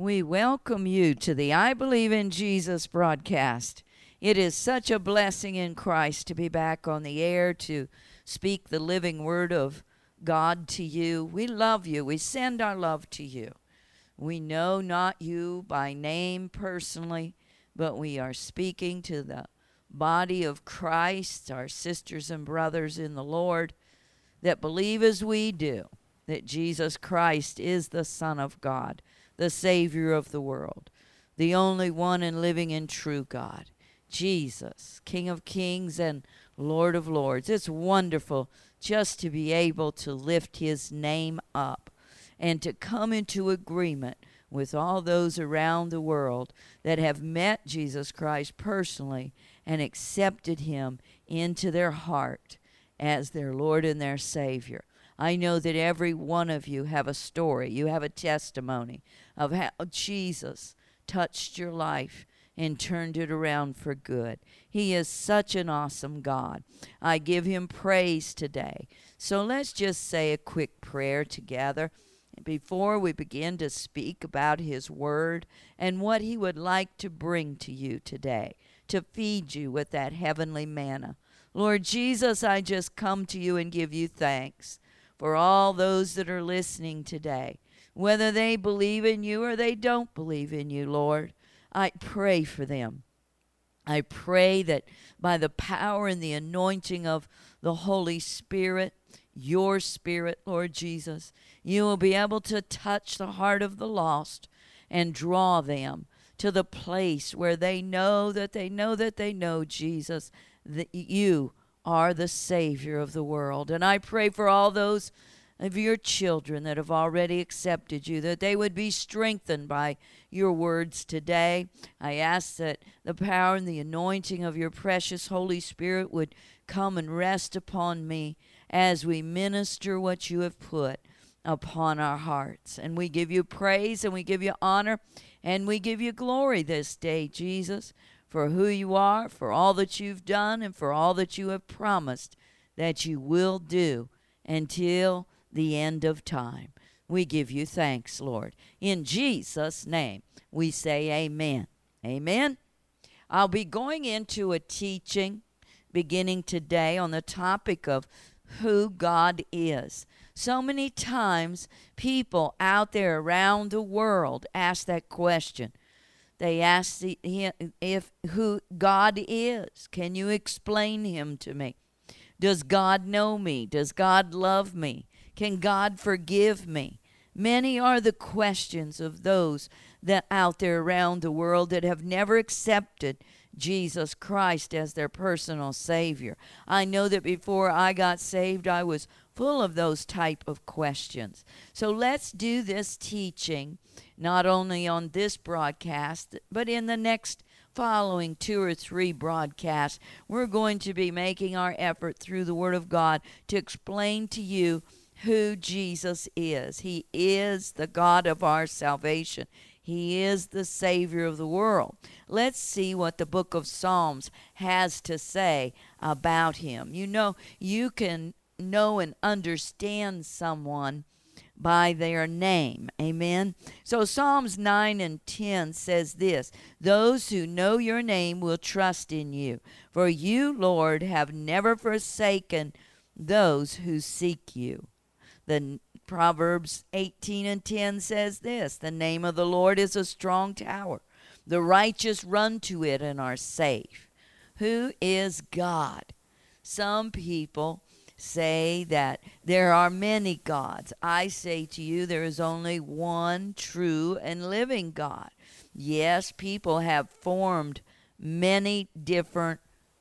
We welcome you to the I Believe in Jesus broadcast. It is such a blessing in Christ to be back on the air to speak the living word of God to you. We love you. We send our love to you. We know not you by name personally, but we are speaking to the body of Christ, our sisters and brothers in the Lord that believe as we do that Jesus Christ is the Son of God the Savior of the world, the only one and living and true God, Jesus, King of kings and Lord of lords. It's wonderful just to be able to lift his name up and to come into agreement with all those around the world that have met Jesus Christ personally and accepted him into their heart as their Lord and their Savior. I know that every one of you have a story, you have a testimony of how Jesus touched your life and turned it around for good. He is such an awesome God. I give him praise today. So let's just say a quick prayer together before we begin to speak about his word and what he would like to bring to you today to feed you with that heavenly manna. Lord Jesus, I just come to you and give you thanks for all those that are listening today, whether they believe in you or they don't believe in you, Lord. I pray for them. I pray that by the power and the anointing of the Holy Spirit, your Spirit, Lord Jesus, you will be able to touch the heart of the lost and draw them to the place where they know that they know that they know Jesus, that you are the Savior of the world. And I pray for all those of your children that have already accepted you, that they would be strengthened by your words today. I ask that the power and the anointing of your precious Holy Spirit would come and rest upon me as we minister what you have put upon our hearts. And we give you praise and we give you honor and we give you glory this day, Jesus for who you are, for all that you've done, and for all that you have promised that you will do until the end of time. We give you thanks, Lord. In Jesus' name, we say amen. Amen. I'll be going into a teaching beginning today on the topic of who God is. So many times, people out there around the world ask that question they asked him if who God is. Can you explain him to me? Does God know me? Does God love me? Can God forgive me? Many are the questions of those that out there around the world that have never accepted Jesus Christ as their personal savior. I know that before I got saved I was full of those type of questions. So let's do this teaching not only on this broadcast, but in the next following two or three broadcasts. We're going to be making our effort through the Word of God to explain to you who Jesus is. He is the God of our salvation. He is the Savior of the world. Let's see what the book of Psalms has to say about him. You know, you can know and understand someone by their name. Amen. So Psalms 9 and 10 says this Those who know your name will trust in you, for you, Lord, have never forsaken those who seek you. The Proverbs 18 and 10 says this The name of the Lord is a strong tower. The righteous run to it and are safe. Who is God? Some people say that there are many gods. I say to you, there is only one true and living God. Yes, people have formed many different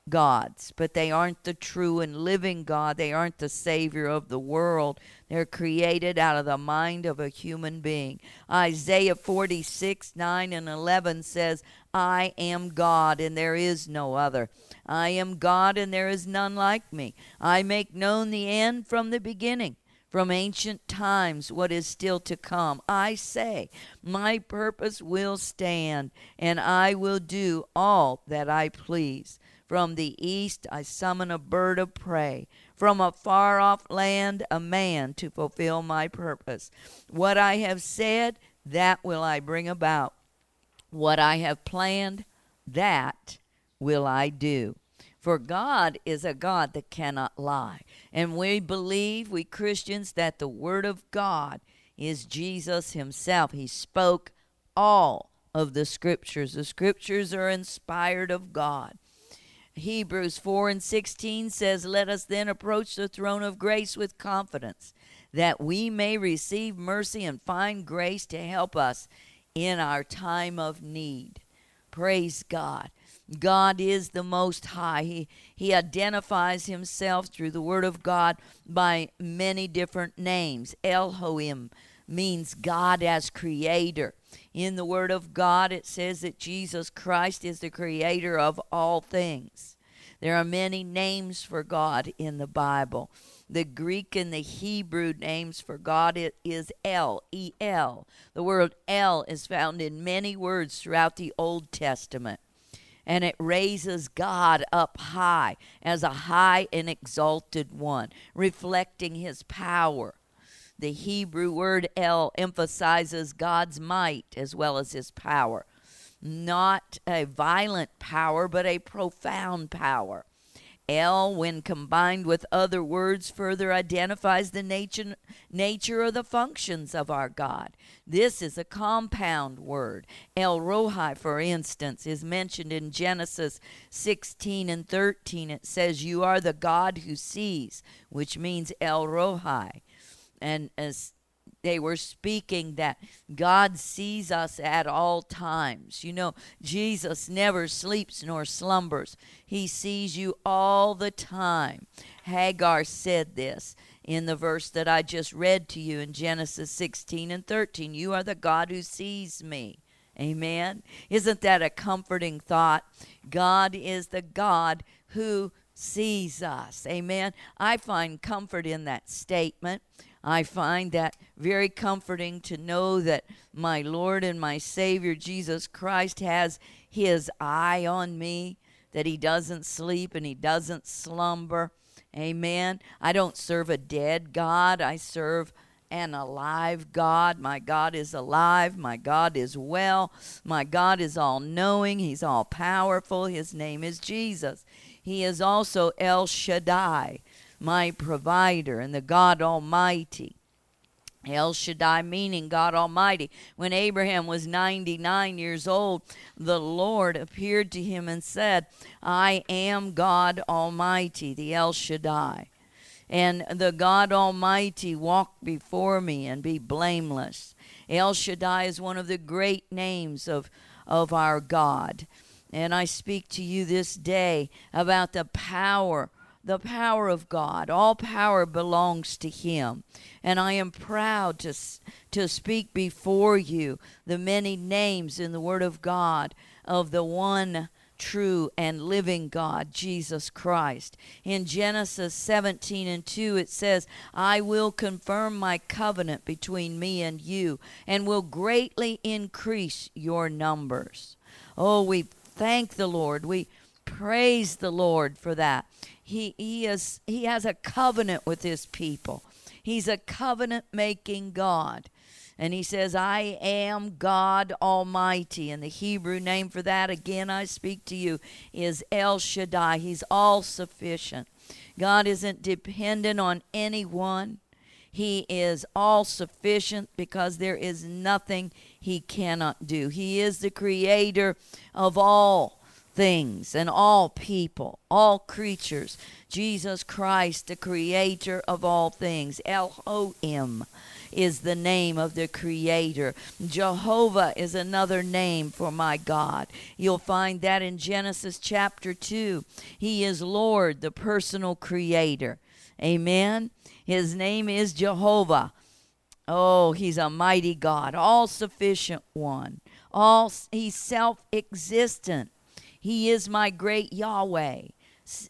gods, but they aren't the true and living God. They aren't the Savior of the world. They're created out of the mind of a human being. Isaiah 46 9 and 11 says, I am God and there is no other. I am God and there is none like me. I make known the end from the beginning from ancient times what is still to come. I say, My purpose will stand, and I will do all that I please. From the east I summon a bird of prey. From a far off land, a man to fulfill my purpose. What I have said, that will I bring about. What I have planned, that will I do. For God is a God that cannot lie. And we believe, we Christians, that the Word of God is Jesus Himself. He spoke all of the Scriptures. The Scriptures are inspired of God. Hebrews 4 and 16 says, Let us then approach the throne of grace with confidence, that we may receive mercy and find grace to help us in our time of need. Praise God. God is the Most High. He, he identifies himself through the Word of God by many different names. Elohim means God as creator. In the Word of God, it says that Jesus Christ is the creator of all things. There are many names for God in the Bible. The Greek and the Hebrew names for God is El, E L. The word El is found in many words throughout the Old Testament and it raises God up high as a high and exalted one, reflecting his power. The Hebrew word El emphasizes God's might as well as his power. Not a violent power, but a profound power. El, when combined with other words, further identifies the nature, nature or the functions of our God. This is a compound word. El Roi, for instance, is mentioned in Genesis 16 and 13. It says, You are the God who sees, which means El Roi. And as they were speaking that God sees us at all times. You know, Jesus never sleeps nor slumbers, He sees you all the time. Hagar said this in the verse that I just read to you in Genesis 16 and 13. You are the God who sees me. Amen. Isn't that a comforting thought? God is the God who sees us. Amen. I find comfort in that statement. I find that very comforting to know that my Lord and my Savior Jesus Christ has his eye on me, that he doesn't sleep and he doesn't slumber. Amen. I don't serve a dead God, I serve an alive God. My God is alive. My God is well. My God is all knowing. He's all powerful. His name is Jesus. He is also El Shaddai my provider and the God Almighty. El Shaddai, meaning God Almighty. When Abraham was 99 years old, the Lord appeared to him and said, I am God Almighty, the El Shaddai. And the God Almighty walk before me and be blameless. El Shaddai is one of the great names of, of our God. And I speak to you this day about the power the power of God. All power belongs to Him. And I am proud to, to speak before you the many names in the Word of God of the one true and living God, Jesus Christ. In Genesis 17 and 2, it says, I will confirm my covenant between me and you, and will greatly increase your numbers. Oh, we thank the Lord. We praise the Lord for that. He, he, is, he has a covenant with his people. He's a covenant making God. And he says, I am God Almighty. And the Hebrew name for that, again, I speak to you, is El Shaddai. He's all sufficient. God isn't dependent on anyone. He is all sufficient because there is nothing he cannot do. He is the creator of all things and all people, all creatures. Jesus Christ, the creator of all things. Elohim is the name of the creator. Jehovah is another name for my God. You'll find that in Genesis chapter 2. He is Lord, the personal creator. Amen. His name is Jehovah. Oh, he's a mighty God, all sufficient one. All he's self-existent. He is my great Yahweh.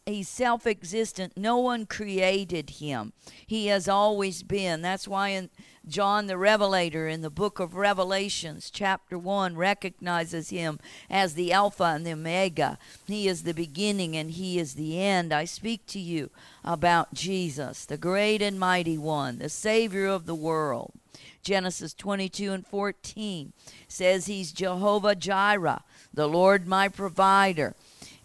he's self-existent. No one created him. He has always been. That's why in John the Revelator in the book of Revelations, chapter 1, recognizes him as the Alpha and the Omega. He is the beginning and he is the end. I speak to you about Jesus, the great and mighty one, the Savior of the world. Genesis 22 and 14 says he's Jehovah Jireh, the Lord my provider.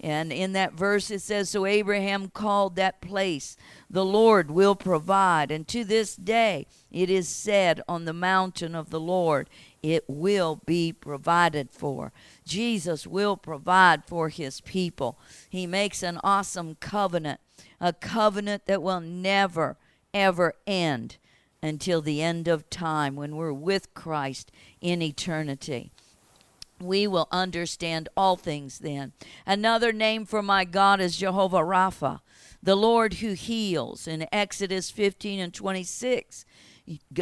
And in that verse it says, So Abraham called that place, The Lord will provide. And to this day it is said, On the mountain of the Lord it will be provided for. Jesus will provide for his people. He makes an awesome covenant, a covenant that will never, ever end until the end of time when we're with Christ in eternity we will understand all things then. Another name for my God is Jehovah Rapha, the Lord who heals. In Exodus 15 and 26,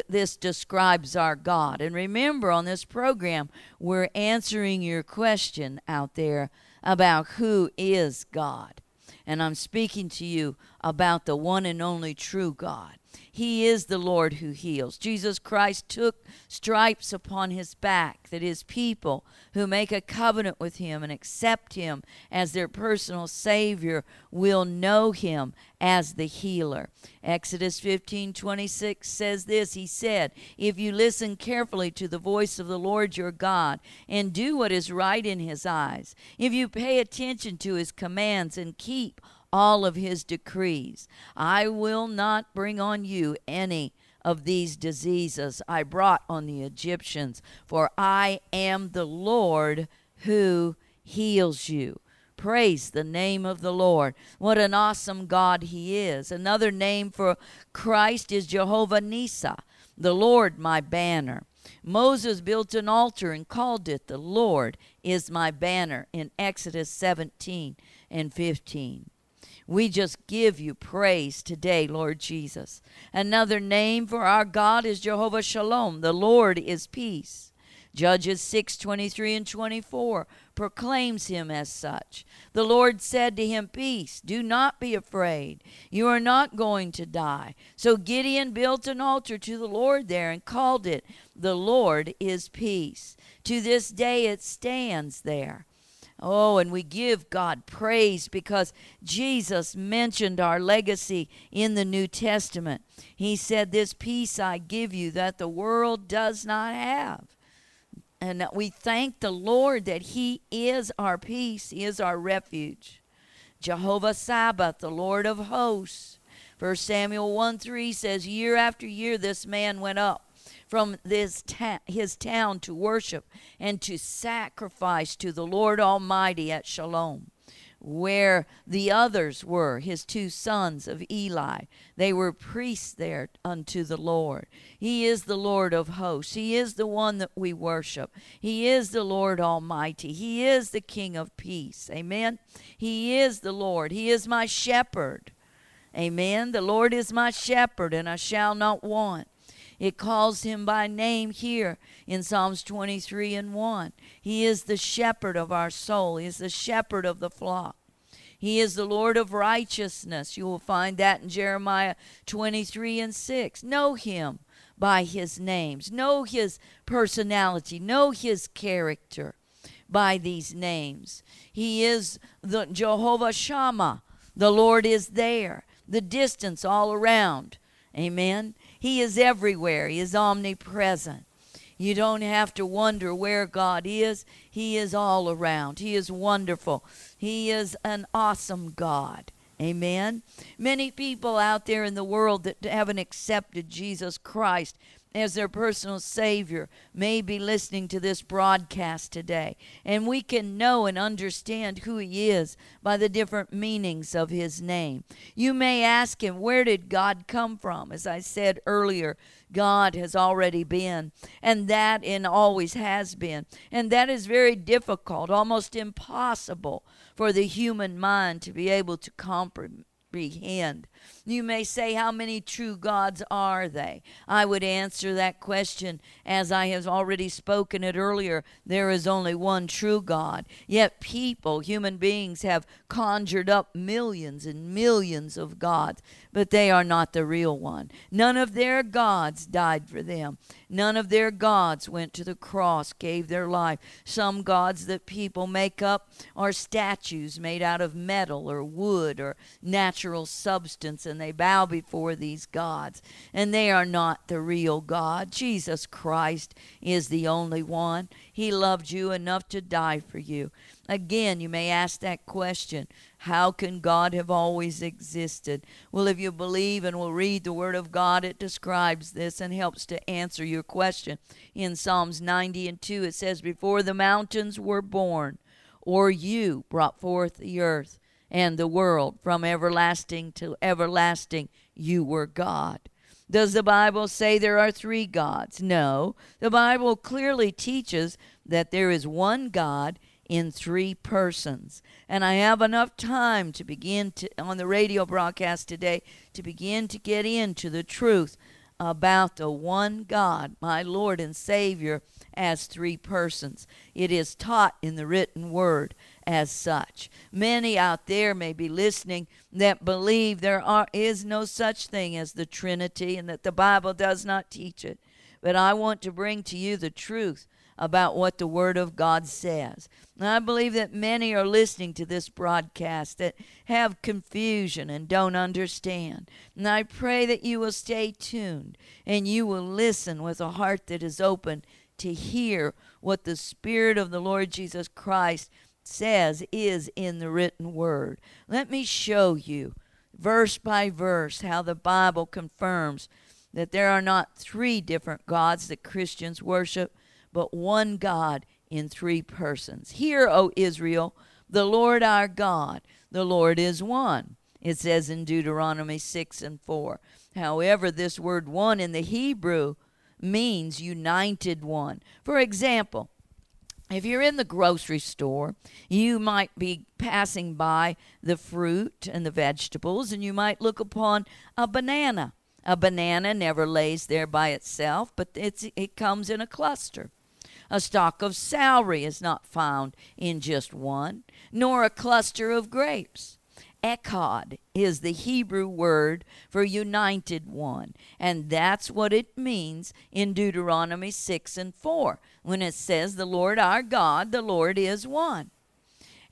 this describes our God. And remember, on this program, we're answering your question out there about who is God. And I'm speaking to you about the one and only true God. He is the Lord who heals. Jesus Christ took stripes upon his back that his people who make a covenant with him and accept him as their personal Savior will know him as the healer. Exodus 15 26 says this He said, If you listen carefully to the voice of the Lord your God and do what is right in his eyes, if you pay attention to his commands and keep all of his decrees. I will not bring on you any of these diseases I brought on the Egyptians, for I am the Lord who heals you. Praise the name of the Lord. What an awesome God He is. Another name for Christ is Jehovah Nissi, the Lord my banner. Moses built an altar and called it, The Lord is my banner, in Exodus 17 and 15. We just give you praise today, Lord Jesus. Another name for our God is Jehovah Shalom. The Lord is peace. Judges 6 23 and 24 proclaims him as such. The Lord said to him, Peace, do not be afraid. You are not going to die. So Gideon built an altar to the Lord there and called it, The Lord is Peace. To this day it stands there. Oh, and we give God praise because Jesus mentioned our legacy in the New Testament. He said, This peace I give you that the world does not have. And we thank the Lord that He is our peace, He is our refuge. Jehovah Sabaoth, the Lord of hosts. 1 Samuel 1 3 says, Year after year this man went up from this ta- his town to worship and to sacrifice to the Lord Almighty at Shalom, where the others were, his two sons of Eli. They were priests there unto the Lord. He is the Lord of hosts. He is the one that we worship. He is the Lord Almighty. He is the King of peace. Amen. He is the Lord. He is my shepherd. Amen. The Lord is my shepherd, and I shall not want. It calls him by name here in Psalms 23 and 1. He is the shepherd of our soul, he is the shepherd of the flock. He is the Lord of righteousness. You will find that in Jeremiah 23 and 6. Know him by his names, know his personality, know his character by these names. He is the Jehovah Shammah. The Lord is there. The distance all around. Amen. He is everywhere, He is omnipresent. You don't have to wonder where God is. He is all around. He is wonderful. He is an awesome God. Amen. Many people out there in the world that haven't accepted Jesus Christ as their personal Savior may be listening to this broadcast today. And we can know and understand who He is by the different meanings of His name. You may ask Him, Where did God come from? As I said earlier, God has already been, and that and always has been. And that is very difficult, almost impossible for the human mind to be able to comprehend. You may say, How many true gods are they? I would answer that question as I have already spoken it earlier. There is only one true God. Yet people, human beings, have conjured up millions and millions of gods, but they are not the real one. None of their gods died for them. None of their gods went to the cross, gave their life. Some gods that people make up are statues made out of metal or wood or natural substance, and they bow before these gods. And they are not the real God. Jesus Christ is the only one. He loved you enough to die for you. Again, you may ask that question How can God have always existed? Well, if you believe and will read the Word of God, it describes this and helps to answer your question. In Psalms 90 and 2, it says, Before the mountains were born, or you brought forth the earth and the world, from everlasting to everlasting, you were God. Does the Bible say there are three gods? No. The Bible clearly teaches that there is one God in three persons. And I have enough time to begin to, on the radio broadcast today to begin to get into the truth about the one God, my Lord and Savior, as three persons. It is taught in the written word as such. Many out there may be listening that believe there are, is no such thing as the Trinity and that the Bible does not teach it. But I want to bring to you the truth about what the Word of God says. And I believe that many are listening to this broadcast that have confusion and don't understand. And I pray that you will stay tuned and you will listen with a heart that is open to hear what the Spirit of the Lord Jesus Christ says is in the written Word. Let me show you, verse by verse, how the Bible confirms that there are not three different gods that Christians worship, but one God in three persons. Hear, O Israel, the Lord our God, the Lord is one. It says in Deuteronomy 6 and 4. However, this word one in the Hebrew means united one. For example, if you're in the grocery store, you might be passing by the fruit and the vegetables, and you might look upon a banana. A banana never lays there by itself, but it comes in a cluster. A stalk of celery is not found in just one, nor a cluster of grapes. Echad is the Hebrew word for united one, and that's what it means in Deuteronomy 6 and 4 when it says, The Lord our God, the Lord is one.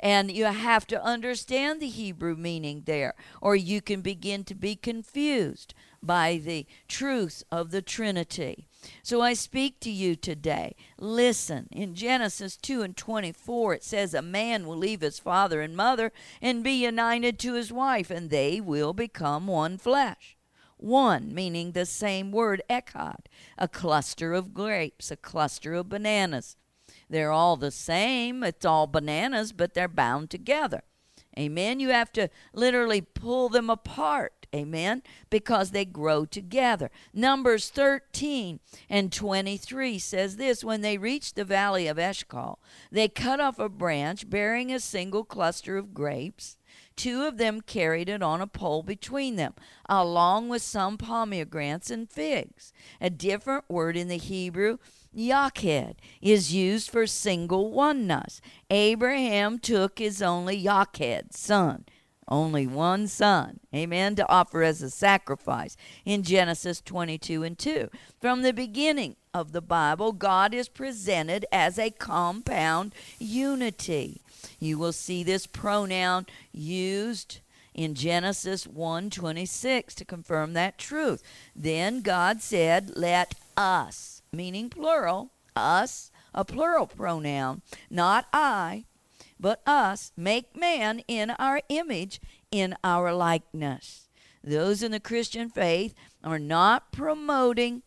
And you have to understand the Hebrew meaning there, or you can begin to be confused by the truth of the Trinity. So I speak to you today. Listen, in Genesis 2 and 24, it says, A man will leave his father and mother and be united to his wife, and they will become one flesh. One, meaning the same word, echad, a cluster of grapes, a cluster of bananas. They're all the same. It's all bananas, but they're bound together. Amen. You have to literally pull them apart Amen. Because they grow together. Numbers 13 and 23 says this When they reached the valley of Eshcol, they cut off a branch bearing a single cluster of grapes. Two of them carried it on a pole between them, along with some pomegranates and figs. A different word in the Hebrew Yachid is used for single oneness. Abraham took his only Yachid son only one son, amen, to offer as a sacrifice in Genesis 22 and 2. From the beginning of the Bible, God is presented as a compound unity. You will see this pronoun used in Genesis 1:26 to confirm that truth. Then God said, "Let us," meaning plural, us, a plural pronoun, not I, but us make man in our image, in our likeness. Those in the Christian faith are not promoting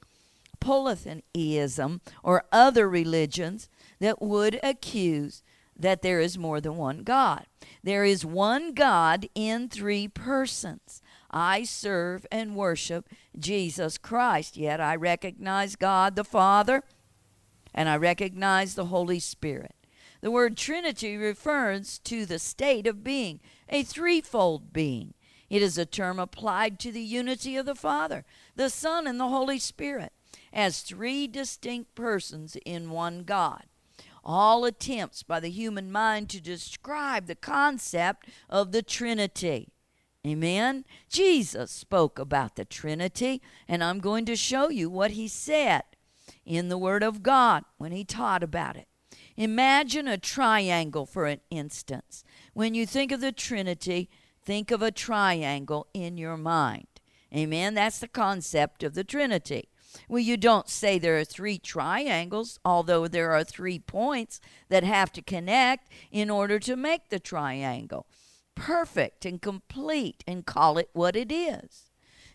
polytheism or other religions that would accuse that there is more than one God. There is one God in three persons. I serve and worship Jesus Christ, yet I recognize God the Father and I recognize the Holy Spirit. The word Trinity refers to the state of being, a threefold being. It is a term applied to the unity of the Father, the Son, and the Holy Spirit as three distinct persons in one God. All attempts by the human mind to describe the concept of the Trinity. Amen. Jesus spoke about the Trinity, and I'm going to show you what he said in the Word of God when he taught about it. Imagine a triangle for an instance. When you think of the Trinity, think of a triangle in your mind. Amen. That's the concept of the Trinity. Well, you don't say there are three triangles, although there are three points that have to connect in order to make the triangle perfect and complete and call it what it is.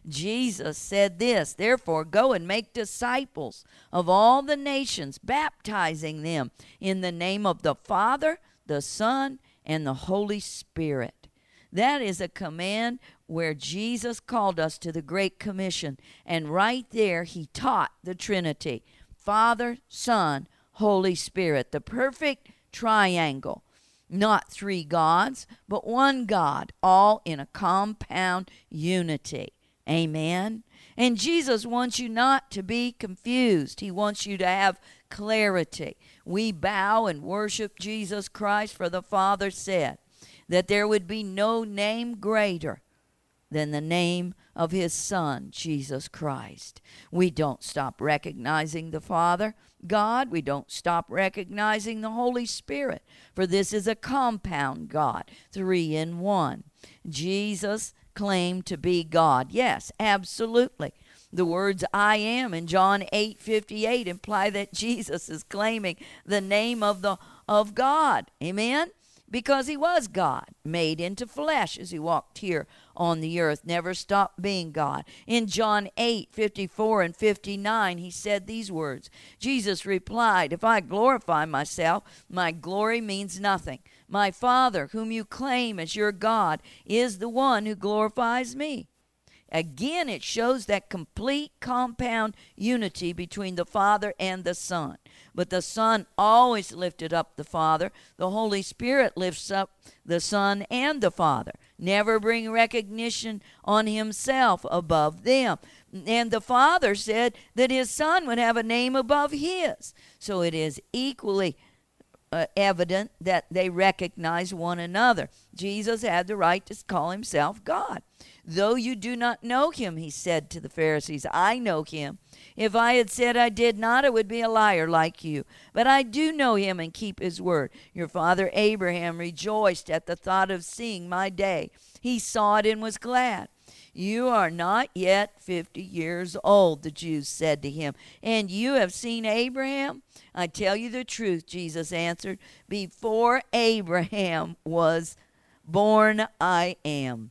Jesus said this, therefore, go and make disciples of all the nations, baptizing them in the name of the Father, the Son, and the Holy Spirit. That is a command where Jesus called us to the Great Commission. And right there, he taught the Trinity Father, Son, Holy Spirit, the perfect triangle. Not three gods, but one God, all in a compound unity. Amen. And Jesus wants you not to be confused. He wants you to have clarity. We bow and worship Jesus Christ, for the Father said that there would be no name greater than the name of his Son, Jesus Christ. We don't stop recognizing the Father, God. We don't stop recognizing the Holy Spirit, for this is a compound God, three in one. Jesus claim to be God. Yes, absolutely. The words I am in John 8 58 imply that Jesus is claiming the name of the of God. Amen? Because he was God, made into flesh as he walked here on the earth, never stopped being God. In John 8 54 and 59, he said these words Jesus replied, If I glorify myself, my glory means nothing. My Father, whom you claim as your God, is the one who glorifies me. Again, it shows that complete compound unity between the Father and the Son. But the Son always lifted up the Father. The Holy Spirit lifts up the Son and the Father. Never bring recognition on himself above them. And the Father said that his Son would have a name above his. So it is equally uh, evident that they recognize one another. Jesus had the right to call himself God. Though you do not know him, he said to the Pharisees, I know him. If I had said I did not, I would be a liar like you. But I do know him and keep his word. Your father Abraham rejoiced at the thought of seeing my day. He saw it and was glad. You are not yet fifty years old, the Jews said to him, and you have seen Abraham? I tell you the truth, Jesus answered. Before Abraham was born, I am.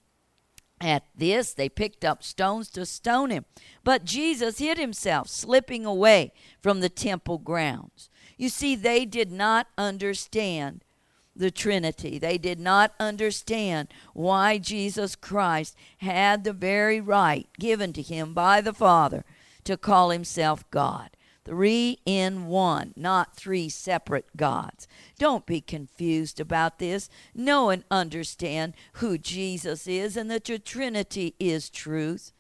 At this, they picked up stones to stone him. But Jesus hid himself, slipping away from the temple grounds. You see, they did not understand the Trinity. They did not understand why Jesus Christ had the very right given to him by the Father to call himself God. Three in one, not three separate gods. Don't be confused about this. Know and understand who Jesus is and that your Trinity is truth.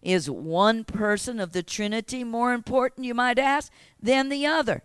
Is one person of the Trinity more important, you might ask, than the other?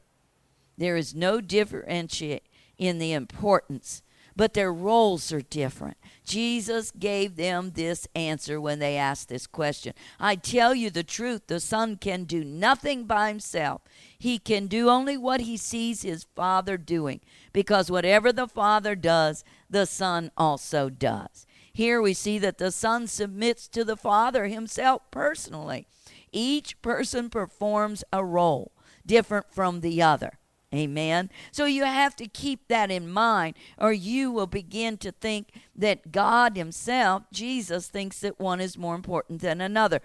There is no differentiate in the importance, but their roles are different. Jesus gave them this answer when they asked this question. I tell you the truth, the Son can do nothing by himself. He can do only what he sees his Father doing, because whatever the Father does, the Son also does. Here we see that the Son submits to the Father himself personally. Each person performs a role different from the other. Amen. So you have to keep that in mind, or you will begin to think that God Himself, Jesus, thinks that one is more important than another.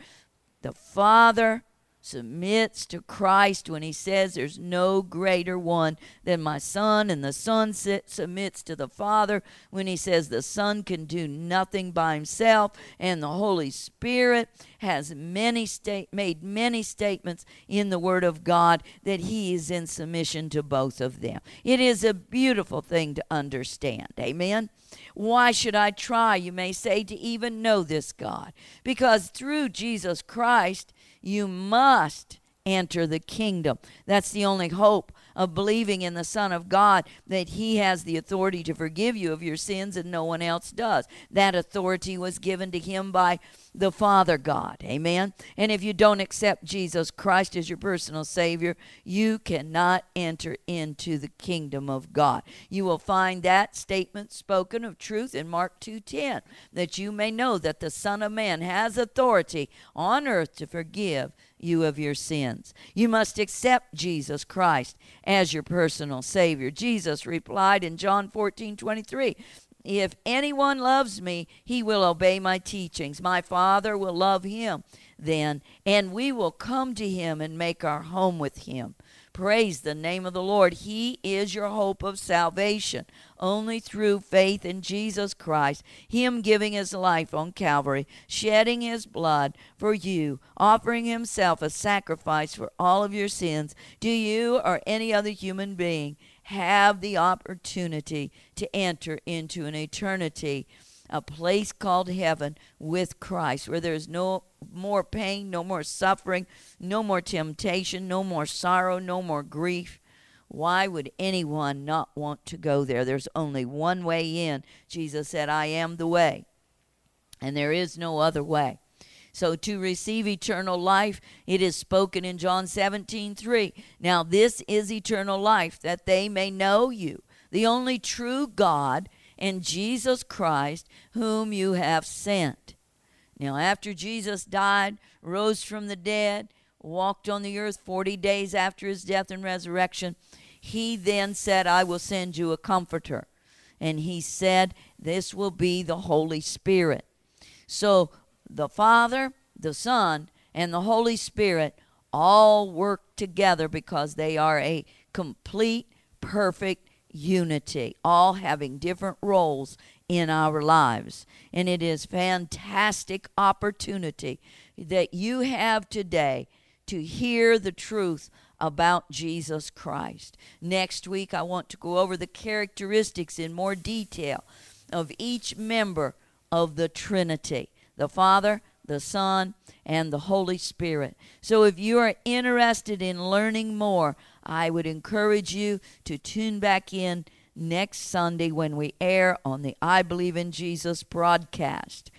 The Father submits to Christ when he says there's no greater one than my son and the son submits to the father when he says the son can do nothing by himself and the holy spirit has many state made many statements in the word of God that he is in submission to both of them. It is a beautiful thing to understand. Amen? Why should I try, you may say, to even know this God? Because through Jesus Christ, you must enter the kingdom. That's the only hope of believing in the Son of God that He has the authority to forgive you of your sins and no one else does. That authority was given to Him by the Father God. Amen. And if you don't accept Jesus Christ as your personal Savior, you cannot enter into the kingdom of God. You will find that statement spoken of truth in Mark 2:10 that you may know that the Son of Man has authority on earth to forgive you of your sins. You must accept Jesus Christ as your personal Savior. Jesus replied in John 14 23, If anyone loves me, he will obey my teachings. My Father will love him then, and we will come to him and make our home with him. Praise the name of the Lord. He is your hope of salvation. Only through faith in Jesus Christ, Him giving His life on Calvary, shedding His blood for you, offering Himself a sacrifice for all of your sins, do you or any other human being have the opportunity to enter into an eternity a place called heaven with Christ, where there's no more pain, no more suffering, no more temptation, no more sorrow, no more grief. Why would anyone not want to go there? There's only one way in. Jesus said, I am the way, and there is no other way. So to receive eternal life, it is spoken in John 17, 3. Now this is eternal life, that they may know you, the only true God and Jesus Christ, whom you have sent. Now, after Jesus died, rose from the dead, walked on the earth 40 days after his death and resurrection, he then said, I will send you a comforter. And he said, This will be the Holy Spirit. So the Father, the Son, and the Holy Spirit all work together because they are a complete, perfect unity, all having different roles in our lives. And it is fantastic opportunity that you have today to hear the truth about Jesus Christ. Next week I want to go over the characteristics in more detail of each member of the Trinity, the Father, the Son, and the Holy Spirit. So if you are interested in learning more I would encourage you to tune back in next Sunday when we air on the I Believe in Jesus broadcast.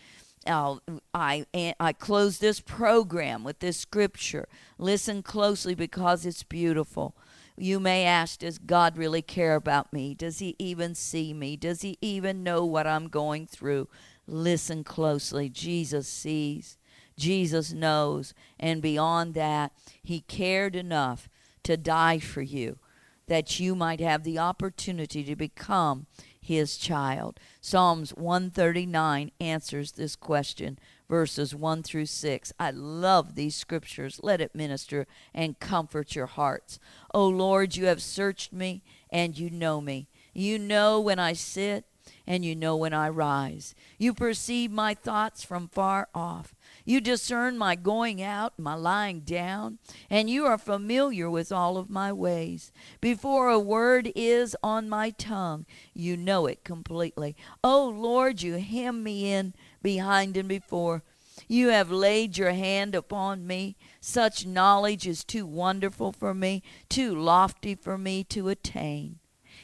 Uh, I, I close this program with this scripture. Listen closely because it's beautiful. You may ask, Does God really care about me? Does He even see me? Does He even know what I'm going through? Listen closely. Jesus sees, Jesus knows, and beyond that, He cared enough to die for you, that you might have the opportunity to become his child. Psalms 139 answers this question, verses 1 through 6. I love these scriptures. Let it minister and comfort your hearts. O Lord, you have searched me and you know me. You know when I sit and you know when I rise. You perceive my thoughts from far off. You discern my going out, my lying down, and you are familiar with all of my ways. Before a word is on my tongue, you know it completely. O oh Lord, you hem me in behind and before. You have laid your hand upon me. Such knowledge is too wonderful for me, too lofty for me to attain.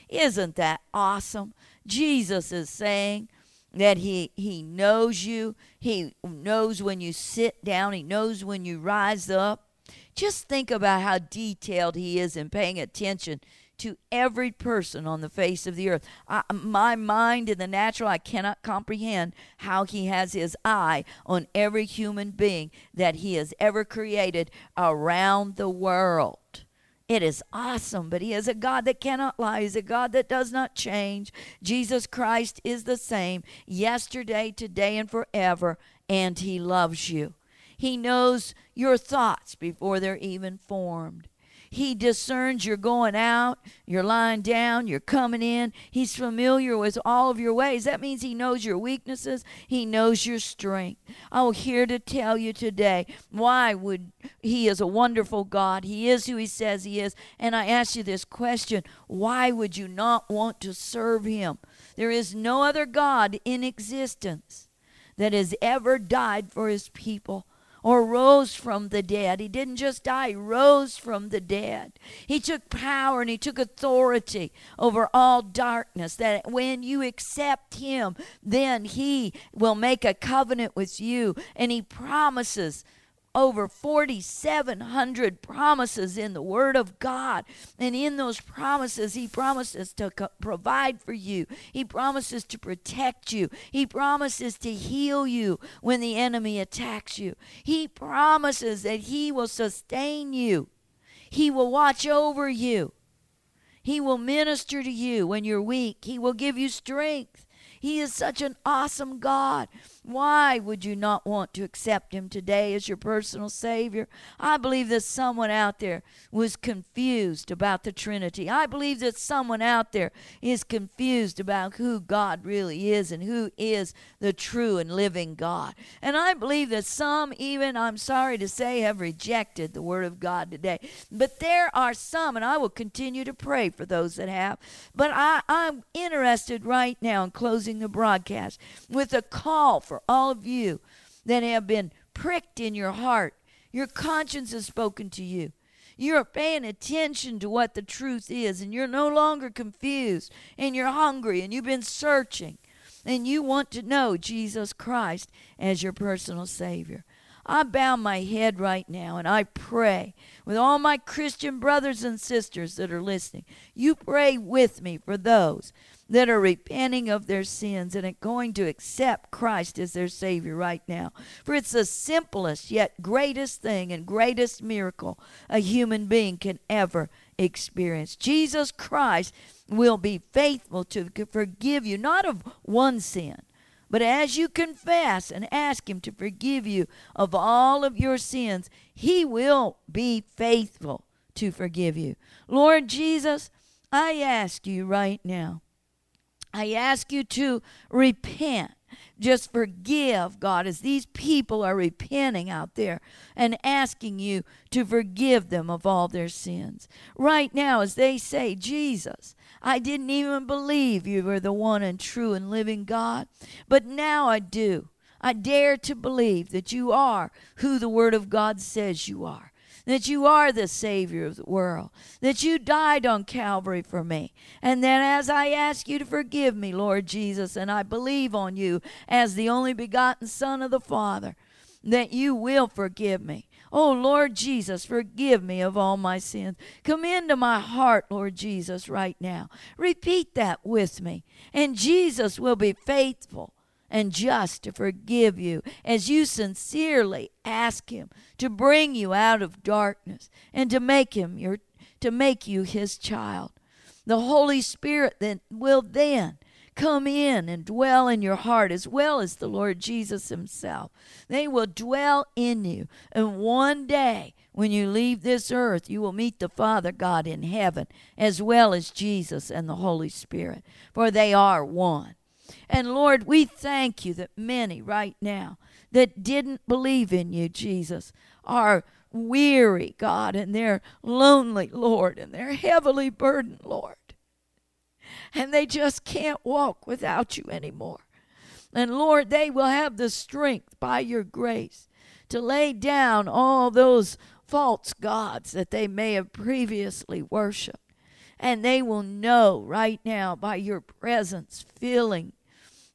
Isn't that awesome? Jesus is saying, that he he knows you. He knows when you sit down. He knows when you rise up. Just think about how detailed he is in paying attention to every person on the face of the earth. I, my mind in the natural i cannot comprehend how he has his eye on every human being that he has ever created around the world it is awesome, but He is a God that cannot lie. He's a God that does not change. Jesus Christ is the same yesterday, today, and forever, and He loves you. He knows your thoughts before they're even formed. He discerns you're going out, you're lying down, you're coming in. He's familiar with all of your ways. That means He knows your weaknesses, He knows your strength. I'm here to tell you today why would He is a wonderful God. He is who He says He is. And I ask you this question why would you not want to serve Him? There is no other God in existence that has ever died for His people or rose from the dead. He didn't just die, he rose from the dead. He took power and he took authority over all darkness. That when you accept him, then he will make a covenant with you and he promises over 4,700 promises in the Word of God. And in those promises, He promises to co- provide for you, He promises to protect you, He promises to heal you when the enemy attacks you, He promises that He will sustain you, He will watch over you. He will minister to you when you're weak. He will give you strength. He is such an awesome God. Why would you not want to accept Him today as your personal Savior? I believe that someone out there was confused about the Trinity. I believe that someone out there is confused about who God really is and who is the true and living God. And I believe that some, even, I'm sorry to say, have rejected the Word of God today. But there are some, and I will continue to pray for those that have. But I, I'm interested right now in closing the broadcast with a call for for all of you that have been pricked in your heart. Your conscience has spoken to you. You're paying attention to what the truth is, and you're no longer confused, and you're hungry, and you've been searching, and you want to know Jesus Christ as your personal Savior. I bow my head right now and I pray with all my Christian brothers and sisters that are listening. You pray with me for those that are repenting of their sins and are going to accept Christ as their Savior right now. For it's the simplest yet greatest thing and greatest miracle a human being can ever experience. Jesus Christ will be faithful to forgive you, not of one sin. But as you confess and ask Him to forgive you of all of your sins, He will be faithful to forgive you. Lord Jesus, I ask you right now I ask you to repent. Just forgive, God, as these people are repenting out there and asking you to forgive them of all their sins. Right now, as they say, Jesus, I didn't even believe you were the one and true and living God, but now I do. I dare to believe that you are who the Word of God says you are that you are the Savior of the world, that you died on Calvary for me. And then as I ask you to forgive me, Lord Jesus, and I believe on you as the only begotten Son of the Father, that you will forgive me. Oh, Lord Jesus, forgive me of all my sins. Come into my heart, Lord Jesus, right now. Repeat that with me. And Jesus will be faithful and just to forgive you as you sincerely ask him to bring you out of darkness and to make him your to make you his child. The holy spirit then will then come in and dwell in your heart as well as the lord jesus himself. They will dwell in you and one day when you leave this earth you will meet the father god in heaven as well as jesus and the holy spirit for they are one and Lord, we thank you that many right now that didn't believe in you, Jesus, are weary, God, and they're lonely, Lord, and they're heavily burdened, Lord. And they just can't walk without you anymore. And Lord, they will have the strength by your grace to lay down all those false gods that they may have previously worshiped. And they will know right now by your presence filling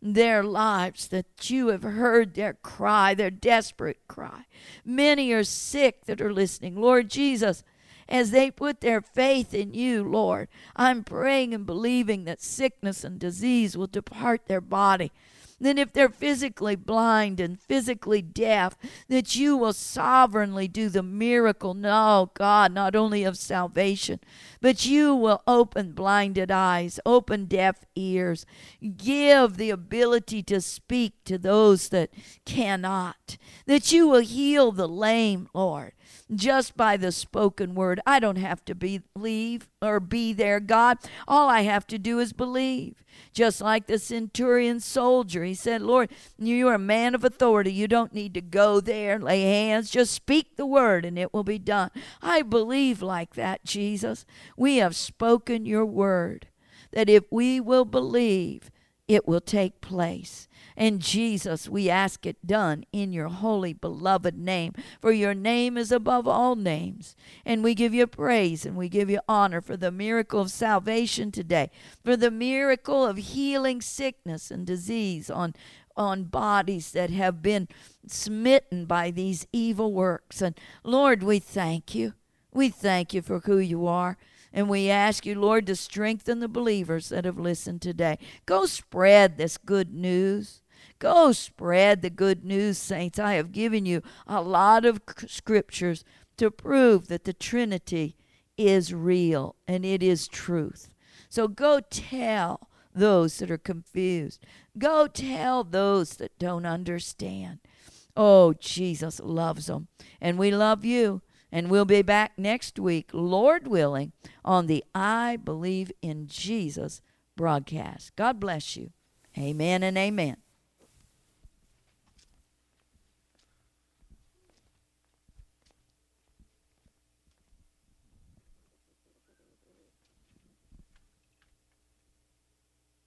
their lives, that you have heard their cry, their desperate cry. Many are sick that are listening. Lord Jesus, as they put their faith in you, Lord, I'm praying and believing that sickness and disease will depart their body then if they're physically blind and physically deaf, that you will sovereignly do the miracle, no, God, not only of salvation, but you will open blinded eyes, open deaf ears, give the ability to speak to those that cannot, that you will heal the lame, Lord just by the spoken word. I don't have to believe or be there, God. All I have to do is believe. Just like the centurion soldier, he said, Lord, you are a man of authority. You don't need to go there, and lay hands. Just speak the word and it will be done. I believe like that, Jesus. We have spoken your word, that if we will believe, it will take place. And Jesus, we ask it done in your holy, beloved name, for your name is above all names. And we give you praise and we give you honor for the miracle of salvation today, for the miracle of healing sickness and disease on, on bodies that have been smitten by these evil works. And Lord, we thank you. We thank you for who you are. And we ask you, Lord, to strengthen the believers that have listened today. Go spread this good news. Go spread the good news, saints. I have given you a lot of scriptures to prove that the Trinity is real and it is truth. So go tell those that are confused. Go tell those that don't understand. Oh, Jesus loves them. And we love you. And we'll be back next week, Lord willing, on the I Believe in Jesus broadcast. God bless you. Amen and amen.